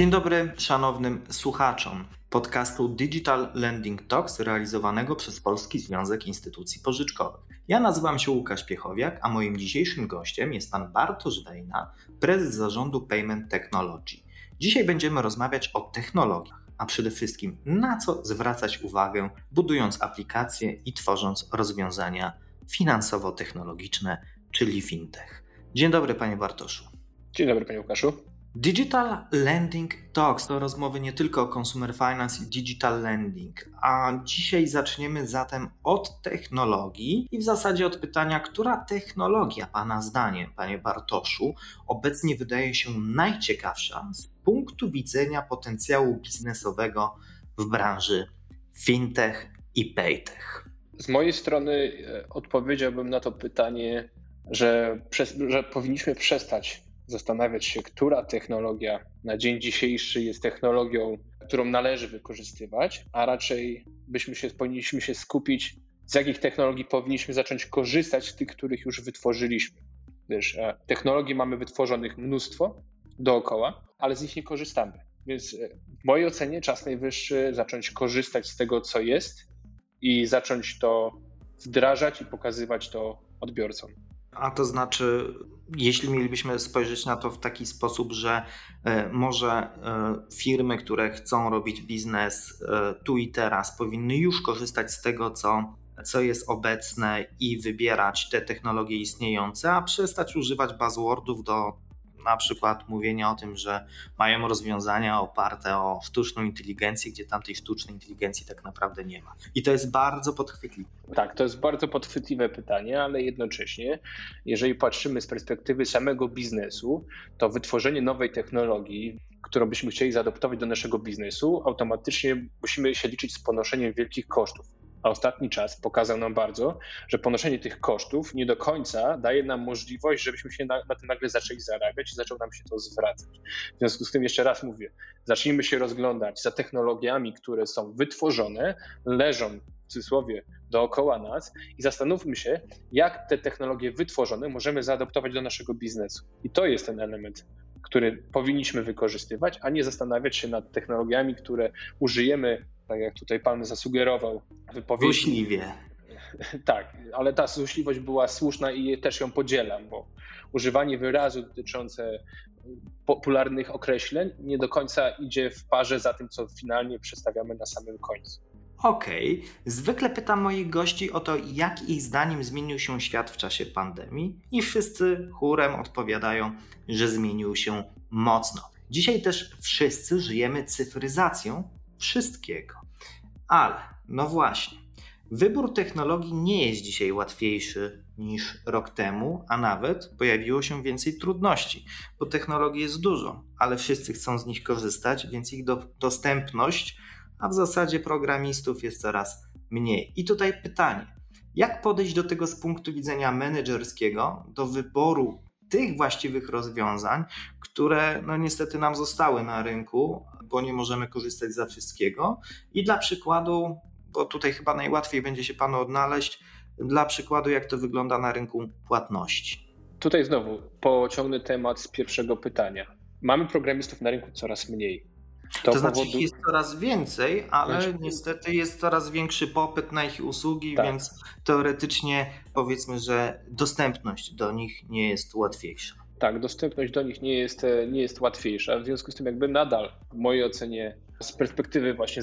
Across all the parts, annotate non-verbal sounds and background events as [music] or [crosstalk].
Dzień dobry szanownym słuchaczom podcastu Digital Lending Talks realizowanego przez Polski Związek Instytucji Pożyczkowych. Ja nazywam się Łukasz Piechowiak, a moim dzisiejszym gościem jest pan Bartosz Wejna, prezes zarządu Payment Technology. Dzisiaj będziemy rozmawiać o technologiach, a przede wszystkim na co zwracać uwagę, budując aplikacje i tworząc rozwiązania finansowo-technologiczne, czyli fintech. Dzień dobry, panie Bartoszu. Dzień dobry, panie Łukaszu. Digital Lending Talks to rozmowy nie tylko o consumer finance i digital lending, a dzisiaj zaczniemy zatem od technologii i w zasadzie od pytania, która technologia Pana zdaniem, Panie Bartoszu, obecnie wydaje się najciekawsza z punktu widzenia potencjału biznesowego w branży fintech i paytech? Z mojej strony e, odpowiedziałbym na to pytanie, że, że powinniśmy przestać zastanawiać się, która technologia na dzień dzisiejszy jest technologią, którą należy wykorzystywać, a raczej byśmy się, powinniśmy się skupić, z jakich technologii powinniśmy zacząć korzystać z tych, których już wytworzyliśmy. Wiesz, e, technologii mamy wytworzonych mnóstwo dookoła, ale z nich nie korzystamy. Więc e, w mojej ocenie czas najwyższy zacząć korzystać z tego, co jest i zacząć to wdrażać i pokazywać to odbiorcom. A to znaczy, jeśli mielibyśmy spojrzeć na to w taki sposób, że e, może e, firmy, które chcą robić biznes e, tu i teraz, powinny już korzystać z tego, co, co jest obecne i wybierać te technologie istniejące, a przestać używać buzzwordów do na przykład mówienia o tym, że mają rozwiązania oparte o sztuczną inteligencję, gdzie tamtej sztucznej inteligencji tak naprawdę nie ma. I to jest bardzo podchwytliwe. Tak, to jest bardzo podchwytliwe pytanie, ale jednocześnie, jeżeli patrzymy z perspektywy samego biznesu, to wytworzenie nowej technologii, którą byśmy chcieli zaadoptować do naszego biznesu, automatycznie musimy się liczyć z ponoszeniem wielkich kosztów a ostatni czas pokazał nam bardzo, że ponoszenie tych kosztów nie do końca daje nam możliwość, żebyśmy się na, na tym nagle zaczęli zarabiać i zaczął nam się to zwracać. W związku z tym jeszcze raz mówię, zacznijmy się rozglądać za technologiami, które są wytworzone, leżą w cudzysłowie dookoła nas i zastanówmy się, jak te technologie wytworzone możemy zaadoptować do naszego biznesu. I to jest ten element, który powinniśmy wykorzystywać, a nie zastanawiać się nad technologiami, które użyjemy tak jak tutaj pan zasugerował. Złośliwie. [laughs] Tak, ale ta złośliwość była słuszna i też ją podzielam, bo używanie wyrazu dotyczące popularnych określeń nie do końca idzie w parze za tym, co finalnie przedstawiamy na samym końcu. Okej. Okay. Zwykle pytam moich gości o to, jak ich zdaniem zmienił się świat w czasie pandemii, i wszyscy chórem odpowiadają, że zmienił się mocno. Dzisiaj też wszyscy żyjemy cyfryzacją wszystkiego. Ale, no właśnie, wybór technologii nie jest dzisiaj łatwiejszy niż rok temu, a nawet pojawiło się więcej trudności, bo technologii jest dużo, ale wszyscy chcą z nich korzystać, więc ich do, dostępność, a w zasadzie programistów jest coraz mniej. I tutaj pytanie, jak podejść do tego z punktu widzenia menedżerskiego, do wyboru tych właściwych rozwiązań, które no niestety nam zostały na rynku, bo nie możemy korzystać ze wszystkiego. I dla przykładu, bo tutaj chyba najłatwiej będzie się Panu odnaleźć, dla przykładu, jak to wygląda na rynku płatności. Tutaj znowu pociągnę temat z pierwszego pytania. Mamy programistów na rynku coraz mniej. To, to znaczy powodu... jest coraz więcej, ale znaczy... niestety jest coraz większy popyt na ich usługi, tak. więc teoretycznie powiedzmy, że dostępność do nich nie jest łatwiejsza. Tak, dostępność do nich nie jest, nie jest łatwiejsza. W związku z tym, jakby nadal, w mojej ocenie, z perspektywy właśnie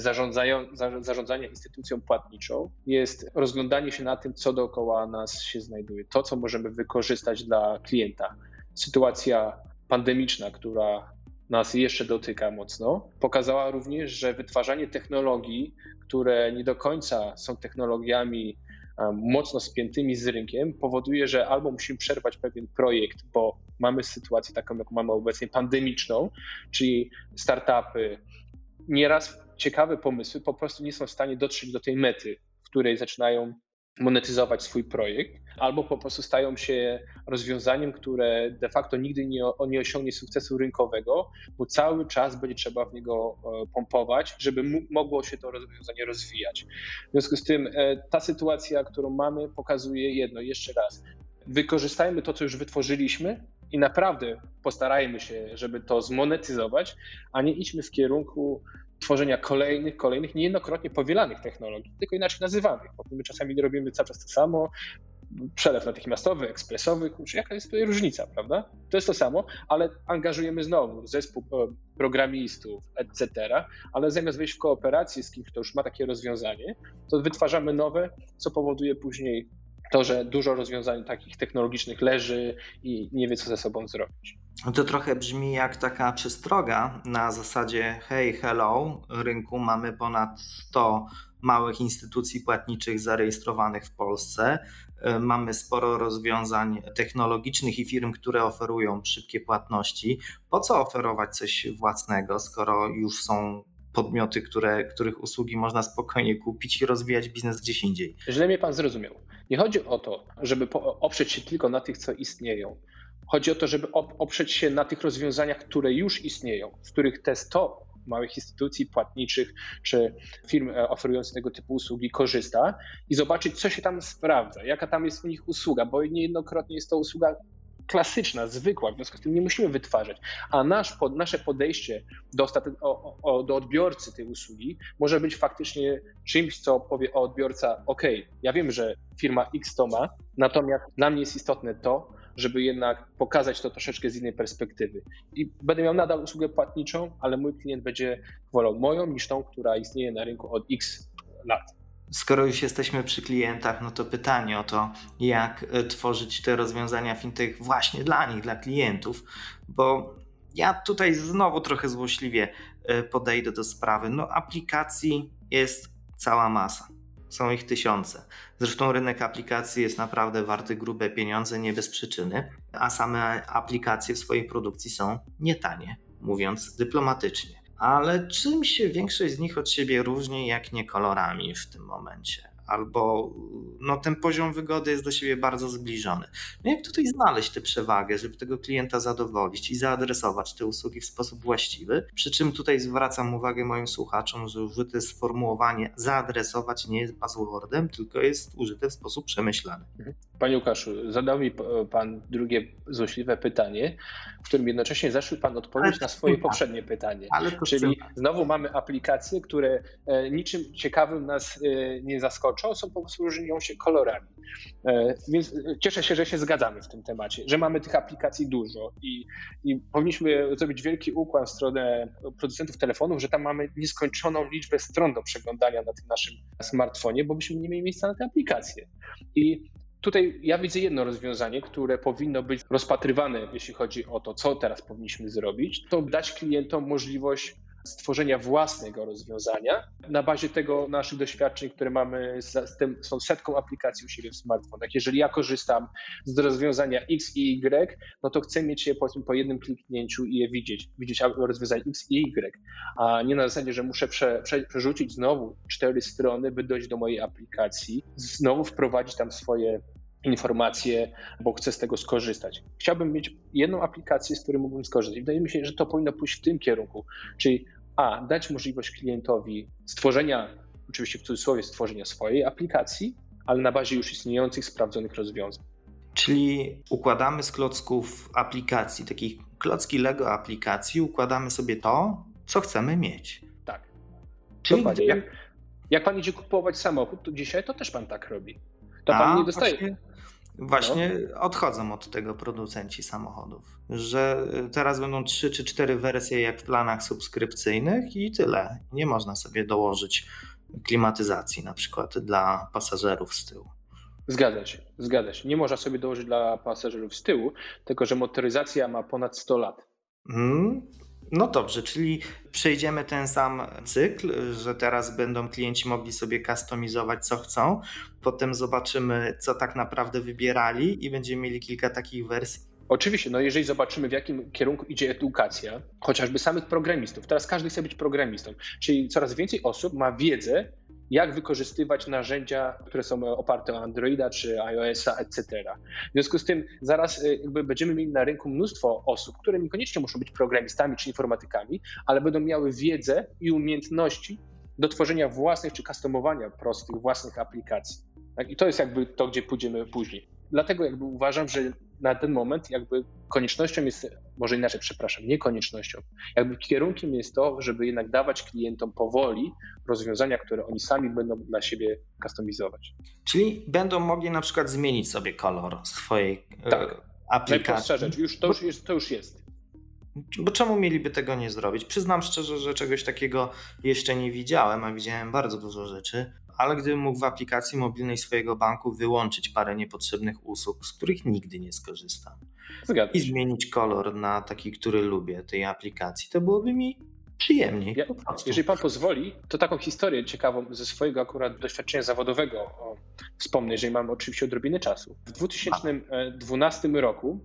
zarządzania instytucją płatniczą, jest rozglądanie się na tym, co dookoła nas się znajduje, to, co możemy wykorzystać dla klienta. Sytuacja pandemiczna, która nas jeszcze dotyka mocno, pokazała również, że wytwarzanie technologii, które nie do końca są technologiami mocno spiętymi z rynkiem, powoduje, że albo musimy przerwać pewien projekt, bo mamy sytuację taką, jaką mamy obecnie, pandemiczną, czyli startupy, nieraz ciekawe pomysły po prostu nie są w stanie dotrzeć do tej mety, w której zaczynają monetyzować swój projekt, albo po prostu stają się rozwiązaniem, które de facto nigdy nie, nie osiągnie sukcesu rynkowego, bo cały czas będzie trzeba w niego e, pompować, żeby mogło się to rozwiązanie rozwijać. W związku z tym e, ta sytuacja, którą mamy, pokazuje jedno, jeszcze raz. Wykorzystajmy to, co już wytworzyliśmy, i naprawdę postarajmy się, żeby to zmonetyzować, a nie idźmy w kierunku tworzenia kolejnych, kolejnych, niejednokrotnie powielanych technologii, tylko inaczej nazywanych, bo my czasami robimy cały czas to samo, przelew natychmiastowy, ekspresowy, kurczę, jaka jest tutaj różnica, prawda? To jest to samo, ale angażujemy znowu zespół e, programistów, etc., ale zamiast wejść w kooperację z kimś, kto już ma takie rozwiązanie, to wytwarzamy nowe, co powoduje później to, że dużo rozwiązań takich technologicznych leży i nie wie, co ze sobą zrobić. To trochę brzmi jak taka przestroga na zasadzie hey, hello, rynku mamy ponad 100 małych instytucji płatniczych zarejestrowanych w Polsce. E, mamy sporo rozwiązań technologicznych i firm, które oferują szybkie płatności. Po co oferować coś własnego, skoro już są podmioty, które, których usługi można spokojnie kupić i rozwijać biznes gdzieś indziej? Źle mnie pan zrozumiał. Nie chodzi o to, żeby oprzeć się tylko na tych, co istnieją. Chodzi o to, żeby oprzeć się na tych rozwiązaniach, które już istnieją, z których te 100 małych instytucji płatniczych czy firm e, oferujących tego typu usługi korzysta i zobaczyć, co się tam sprawdza, jaka tam jest u nich usługa, bo niejednokrotnie jest to usługa klasyczna, zwykła, w związku z tym nie musimy wytwarzać. A nasz, nasze podejście do, o, o, do odbiorcy tej usługi może być faktycznie czymś, co powie o odbiorca: OK, ja wiem, że firma X to ma, natomiast dla mnie jest istotne to, żeby jednak pokazać to troszeczkę z innej perspektywy. I będę miał nadal usługę płatniczą, ale mój klient będzie wolał moją niż tą, która istnieje na rynku od X lat. Skoro już jesteśmy przy klientach, no to pytanie o to, jak e, tworzyć te rozwiązania fintech właśnie dla nich, dla klientów, bo ja tutaj znowu trochę złośliwie e, podejdę do sprawy. No, aplikacji jest cała masa. Są ich tysiące. Zresztą rynek aplikacji jest naprawdę warty grube pieniądze, nie bez przyczyny, a same aplikacje w swojej produkcji są nietanie, mówiąc dyplomatycznie. Ale czym się większość z nich od siebie różni, jak nie kolorami w tym momencie? albo no, ten poziom wygody jest do siebie bardzo zbliżony. No jak tutaj znaleźć tę przewagę, żeby tego klienta zadowolić i zaadresować te usługi w sposób właściwy? Przy czym tutaj zwracam uwagę moim słuchaczom, że użyte sformułowanie zaadresować nie jest buzzwordem, tylko jest użyte w sposób przemyślany. Panie Łukaszu, zadał mi Pan drugie złośliwe pytanie, w którym jednocześnie zaszły Pan odpowiedź na swoje poprzednie pytanie. Czyli znowu mamy aplikacje, które e, niczym ciekawym nas e, nie zaskoczą, są po prostu różnią się kolorami. E, więc cieszę się, że się zgadzamy w tym temacie, że mamy tych aplikacji dużo i, i powinniśmy zrobić wielki ukłon w stronę producentów telefonów, że tam mamy nieskończoną liczbę stron do przeglądania na tym naszym smartfonie, bo byśmy nie mieli miejsca na te aplikacje. I Tutaj ja widzę jedno rozwiązanie, które powinno być rozpatrywane, jeśli chodzi o to, co teraz powinniśmy zrobić, to dać klientom możliwość stworzenia własnego rozwiązania na bazie tego naszych doświadczeń, które mamy z, tym, z tą setką aplikacji u siebie w smartfonach. Jeżeli ja korzystam z rozwiązania X i Y, no to chcę mieć je powiedzmy po jednym kliknięciu i je widzieć, widzieć rozwiązanie X i Y, a nie na zasadzie, że muszę prze, prze, przerzucić znowu cztery strony, by dojść do mojej aplikacji, znowu wprowadzić tam swoje informacje, bo chcę z tego skorzystać. Chciałbym mieć jedną aplikację, z której mógłbym skorzystać. Wydaje mi się, że to powinno pójść w tym kierunku, czyli a, dać możliwość klientowi stworzenia, oczywiście w cudzysłowie, stworzenia swojej aplikacji, ale na bazie już istniejących, sprawdzonych rozwiązań. Czyli układamy z klocków aplikacji, takich klocki Lego aplikacji, układamy sobie to, co chcemy mieć. Tak. Czyli Dokładnie. Jak, jak pan idzie kupować samochód, to dzisiaj to też pan tak robi. To A, pan nie dostaje. Właśnie, właśnie no. odchodzą od tego producenci samochodów, że teraz będą trzy czy cztery wersje jak w planach subskrypcyjnych i tyle. Nie można sobie dołożyć klimatyzacji na przykład dla pasażerów z tyłu. Zgadza się, zgadza się. Nie można sobie dołożyć dla pasażerów z tyłu, tylko że motoryzacja ma ponad 100 lat. Hmm, no dobrze, czyli przejdziemy ten sam cykl, że teraz będą klienci mogli sobie kustomizować co chcą, potem zobaczymy co tak naprawdę wybierali i będziemy mieli kilka takich wersji. Oczywiście, no jeżeli zobaczymy w jakim kierunku idzie edukacja, chociażby samych programistów, teraz każdy chce być programistą, czyli coraz więcej osób ma wiedzę jak wykorzystywać narzędzia, które są oparte o Androida czy iOS-a, etc. W związku z tym zaraz y, jakby będziemy mieli na rynku mnóstwo osób, które niekoniecznie muszą być programistami czy informatykami, ale będą miały wiedzę i umiejętności do tworzenia własnych czy customowania prostych własnych aplikacji. Tak? I to jest jakby to, gdzie pójdziemy później. Dlatego jakby uważam, że na ten moment jakby koniecznością jest, może inaczej, przepraszam, nie koniecznością, jakby kierunkiem jest to, żeby jednak dawać klientom powoli rozwiązania, które oni sami będą dla siebie kustomizować. Czyli będą mogli na przykład zmienić sobie kolor swojej e, tak. aplikacji. Najprostsza rzecz, już, to, już jest, to już jest. Bo czemu mieliby tego nie zrobić? Przyznam szczerze, że czegoś takiego jeszcze nie widziałem, a widziałem bardzo dużo rzeczy, ale gdybym mógł w aplikacji mobilnej swojego banku wyłączyć parę niepotrzebnych usług, z których nigdy nie skorzystam, Zgadzam i zmienić kolor na taki, który lubię tej aplikacji, to byłoby mi przyjemniej. Ja, jeżeli pan pozwoli, to taką historię ciekawą ze swojego akurat doświadczenia zawodowego o, wspomnę, jeżeli mam oczywiście odrobinę czasu. W 2012 roku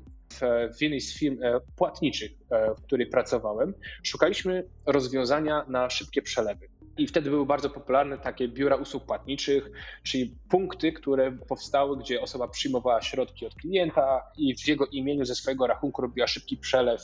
w jednej z firm e, płatniczych, e, w której pracowałem, szukaliśmy rozwiązania na szybkie przelewy. I wtedy były bardzo popularne takie biura usług płatniczych, czyli punkty, które powstały, gdzie osoba przyjmowała środki od klienta i w jego imieniu ze swojego rachunku robiła szybki przelew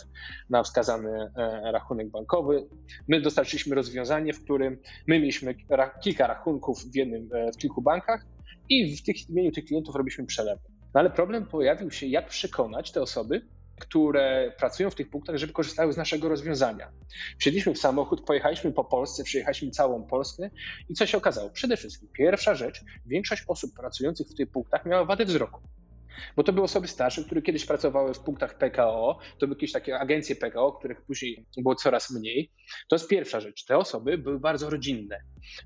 na wskazany e, rachunek bankowy. My dostarczyliśmy rozwiązanie, w którym my mieliśmy kilka rachunków w jednym, w kilku bankach i w tych imieniu tych klientów robiliśmy przelewy. No ale problem pojawił się, jak przekonać te osoby, które pracują w tych punktach, żeby korzystały z naszego rozwiązania. Wsiedliśmy w samochód, pojechaliśmy po Polsce, przejechaliśmy całą Polskę i co się okazało? Przede wszystkim, pierwsza rzecz, większość osób pracujących w tych punktach miała wadę wzroku. Bo to były osoby starsze, które kiedyś pracowały w punktach PKO, to były jakieś takie agencje PKO, których później było coraz mniej. To jest pierwsza rzecz. Te osoby były bardzo rodzinne,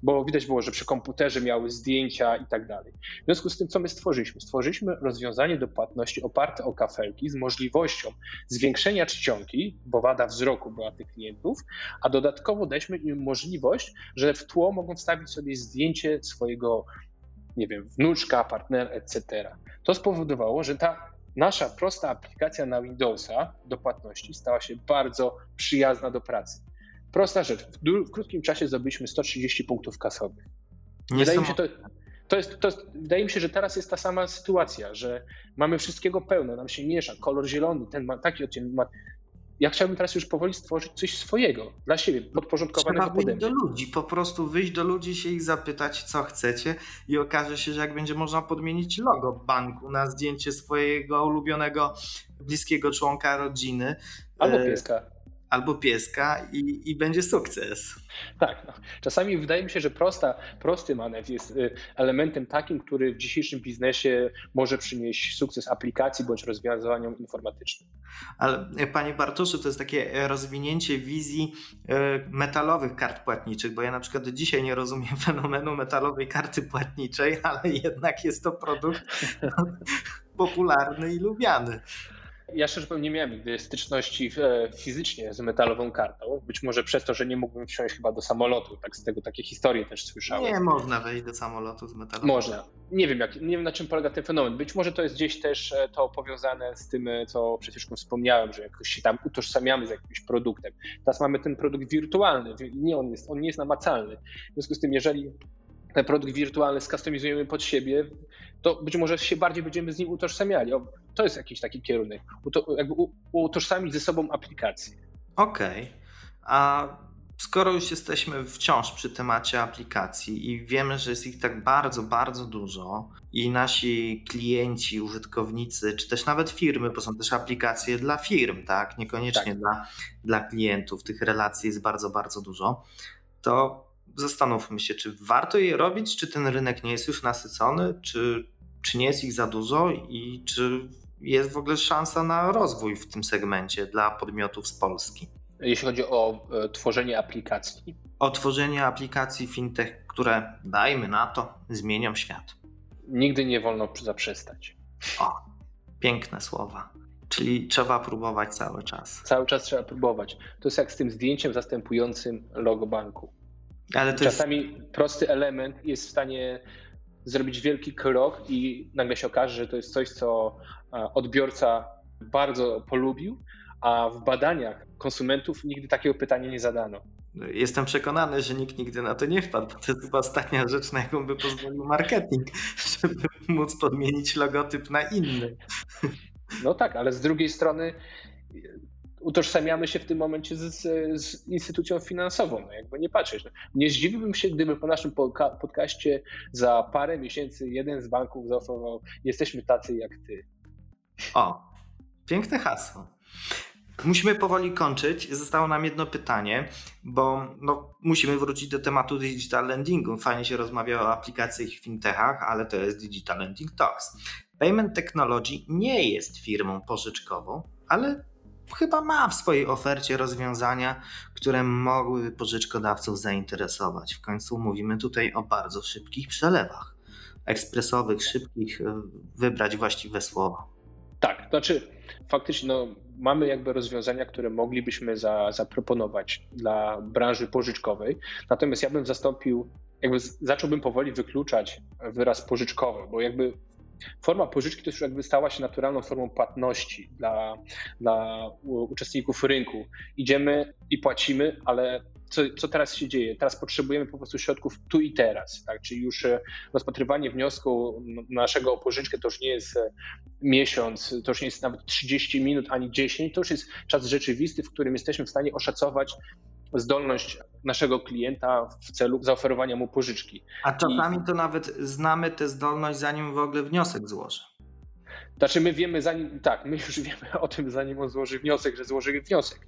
bo widać było, że przy komputerze miały zdjęcia i tak dalej. W związku z tym, co my stworzyliśmy? Stworzyliśmy rozwiązanie do płatności oparte o kafelki z możliwością zwiększenia czcionki, bo wada wzroku była tych klientów, a dodatkowo daliśmy im możliwość, że w tło mogą wstawić sobie zdjęcie swojego nie wiem, wnuczka, partner, etc. To spowodowało, że ta nasza prosta aplikacja na Windowsa do płatności stała się bardzo przyjazna do pracy. Prosta rzecz. W, w krótkim czasie zdobyliśmy 130 punktów kasowych. Wydaje mi się to, to jest, to jest, wydaje mi się, że teraz jest ta sama sytuacja, że mamy wszystkiego pełno, nam się miesza, kolor zielony, ten ma taki odcień, ma ja chciałbym teraz już powoli stworzyć coś swojego dla siebie, podporządkowanego Trzeba wyjść do ludzi, po prostu wyjść do ludzi, się ich zapytać, co chcecie i okaże się, że jak będzie można podmienić logo banku na zdjęcie swojego ulubionego, bliskiego członka rodziny. Albo e, pieska albo pieska i, i będzie sukces. Tak. No. Czasami wydaje mi się, że prosta, prosty manewr jest y, elementem takim, który w dzisiejszym biznesie może przynieść sukces aplikacji bądź rozwiązaniom informatycznym. Ale e, panie Bartoszu, to jest takie e, rozwinięcie wizji e, metalowych kart płatniczych, bo ja na przykład dzisiaj nie rozumiem [laughs] fenomenu metalowej karty płatniczej, ale jednak jest to produkt [laughs] popularny i lubiany. Ja szczerze powiem, nie miałem nigdy styczności e, fizycznie z metalową kartą. Być może przez to, że nie mógłbym wsiąść chyba do samolotu. Tak z tego takie historie też słyszałem. Nie można wejść do samolotu z metalową Można. Nie wiem, jak, nie wiem na czym polega ten fenomen. Być może to jest gdzieś też e, to powiązane z tym, e, co przed chwilą wspomniałem, że jakoś się tam utożsamiamy z jakimś produktem. Teraz mamy ten produkt wirtualny. Nie, on, jest, on nie jest namacalny. W związku z tym, jeżeli ten produkt wirtualny skastomizujemy pod siebie, to być może się bardziej będziemy z nim utożsamiali. To jest jakiś taki kierunek, jakby utożsamić ze sobą aplikację. Okej, okay. a skoro już jesteśmy wciąż przy temacie aplikacji i wiemy, że jest ich tak bardzo, bardzo dużo i nasi klienci, użytkownicy, czy też nawet firmy, bo są też aplikacje dla firm, tak? Niekoniecznie tak. Dla, dla klientów, tych relacji jest bardzo, bardzo dużo, to zastanówmy się, czy warto je robić, czy ten rynek nie jest już nasycony, czy, czy nie jest ich za dużo i czy jest w ogóle szansa na rozwój w tym segmencie dla podmiotów z Polski. Jeśli chodzi o e, tworzenie aplikacji? O tworzenie aplikacji fintech, które, dajmy na to, zmienią świat. Nigdy nie wolno zaprzestać. O, piękne słowa. Czyli trzeba próbować cały czas. Cały czas trzeba próbować. To jest jak z tym zdjęciem zastępującym logo banku. Ale Czasami jest... prosty element jest w stanie zrobić wielki krok i nagle się okaże, że to jest coś, co odbiorca bardzo polubił, a w badaniach konsumentów nigdy takiego pytania nie zadano. Jestem przekonany, że nikt nigdy na to nie wpadł. To jest chyba ostatnia rzecz, na jaką by pozwolił marketing, żeby móc podmienić logotyp na inny. No tak, ale z drugiej strony utożsamiamy się w tym momencie z, z instytucją finansową. No jakby nie patrzeć. No, nie zdziwiłbym się, gdyby po naszym podcaście za parę miesięcy jeden z banków zaoferował: Jesteśmy tacy jak ty. O, Piękne hasło. Musimy powoli kończyć. Zostało nam jedno pytanie, bo no, musimy wrócić do tematu digital lendingu. Fajnie się rozmawia o aplikacjach i fintechach, ale to jest Digital Lending Talks. Payment Technology nie jest firmą pożyczkową, ale chyba ma w swojej ofercie rozwiązania, które mogłyby pożyczkodawców zainteresować. W końcu mówimy tutaj o bardzo szybkich przelewach. Ekspresowych, szybkich, e, wybrać właściwe słowa. Tak, znaczy faktycznie no, mamy jakby rozwiązania, które moglibyśmy za, zaproponować dla branży pożyczkowej. Natomiast ja bym zastąpił, jakby zacząłbym powoli wykluczać wyraz pożyczkowy, bo jakby forma pożyczki to już jakby stała się naturalną formą płatności dla, dla uczestników rynku. Idziemy i płacimy, ale co, co teraz się dzieje? Teraz potrzebujemy po prostu środków tu i teraz, tak? czyli już e, rozpatrywanie wniosku naszego o pożyczkę to już nie jest e, miesiąc, to już nie jest nawet 30 minut ani 10, to już jest czas rzeczywisty, w którym jesteśmy w stanie oszacować zdolność naszego klienta w celu zaoferowania mu pożyczki. A czasami I... to nawet znamy tę zdolność, zanim w ogóle wniosek złoży. Znaczy my wiemy, zanim, tak, my już [laughs] wiemy o tym, zanim on złoży wniosek, że złoży wniosek.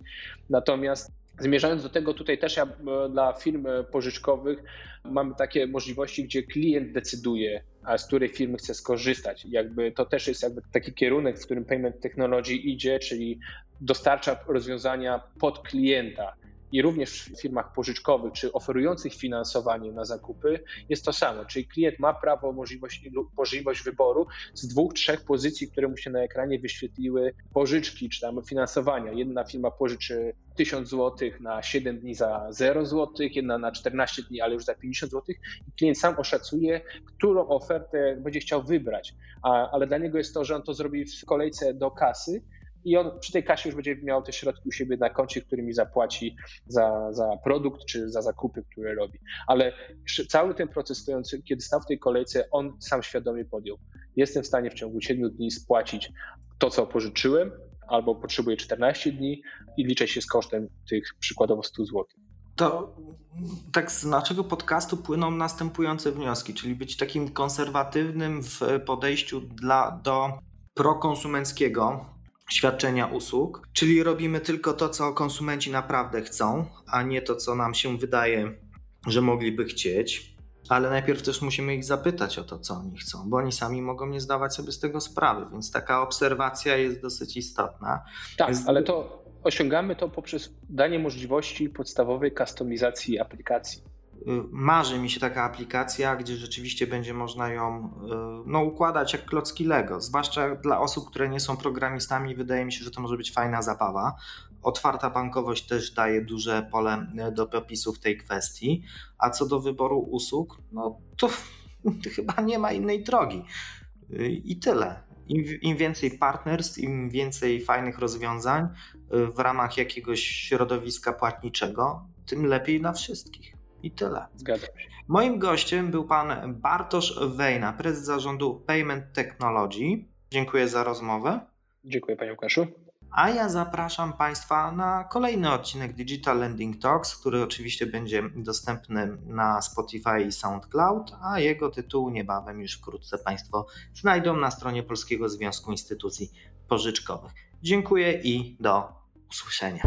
Natomiast Zmierzając do tego, tutaj też ja e, dla firm e, pożyczkowych mamy takie możliwości, gdzie klient decyduje, a z której firmy chce skorzystać. Jakby to też jest jakby taki kierunek, w którym Payment Technology idzie, czyli dostarcza rozwiązania pod klienta i również w firmach pożyczkowych czy oferujących finansowanie na zakupy jest to samo. Czyli klient ma prawo, możliwość, możliwość wyboru z dwóch, trzech pozycji, które mu się na ekranie wyświetliły pożyczki czy tam finansowania. Jedna firma pożyczy 1000 zł na 7 dni za 0 zł, jedna na 14 dni, ale już za 50 zł i klient sam oszacuje, którą ofertę będzie chciał wybrać. A, ale dla niego jest to, że on to zrobi w kolejce do kasy, i on przy tej kasie już będzie miał te środki u siebie na koncie, którymi zapłaci za, za produkt czy za zakupy, które robi. Ale cały ten proces stojący, kiedy stał w tej kolejce, on sam świadomie podjął. Jestem w stanie w ciągu 7 dni spłacić to, co pożyczyłem, albo potrzebuję 14 dni i liczę się z kosztem tych przykładowo 100 zł. To tak z naszego podcastu płyną następujące wnioski, czyli być takim konserwatywnym w podejściu dla, do prokonsumenckiego, świadczenia usług, czyli robimy tylko to, co konsumenci naprawdę chcą, a nie to, co nam się wydaje, że mogliby chcieć. Ale najpierw też musimy ich zapytać o to, co oni chcą, bo oni sami mogą nie zdawać sobie z tego sprawy, więc taka obserwacja jest dosyć istotna. Tak, ale to osiągamy to poprzez danie możliwości podstawowej kustomizacji aplikacji. Marzy mi się taka aplikacja, gdzie rzeczywiście będzie można ją y, no, układać jak klocki Lego. Zwłaszcza dla osób, które nie są programistami, wydaje mi się, że to może być fajna zabawa. Otwarta bankowość też daje duże pole y, do popisu w tej kwestii. A co do wyboru usług, no to, to [laughs] chyba nie ma innej drogi. Y, I tyle. Im, Im, więcej partnerstw, im więcej fajnych rozwiązań w ramach jakiegoś środowiska płatniczego, tym lepiej dla wszystkich. I tyle. Zgadzam się. Moim gościem był pan Bartosz Wejna, prezes zarządu Payment Technology. Dziękuję za rozmowę. Dziękuję panie Łukaszu. A ja zapraszam Państwa na kolejny odcinek Digital Lending Talks, który oczywiście będzie dostępny na Spotify i SoundCloud, a jego tytuł niebawem już wkrótce Państwo znajdą na stronie Polskiego Związku Instytucji Pożyczkowych. Dziękuję i do usłyszenia.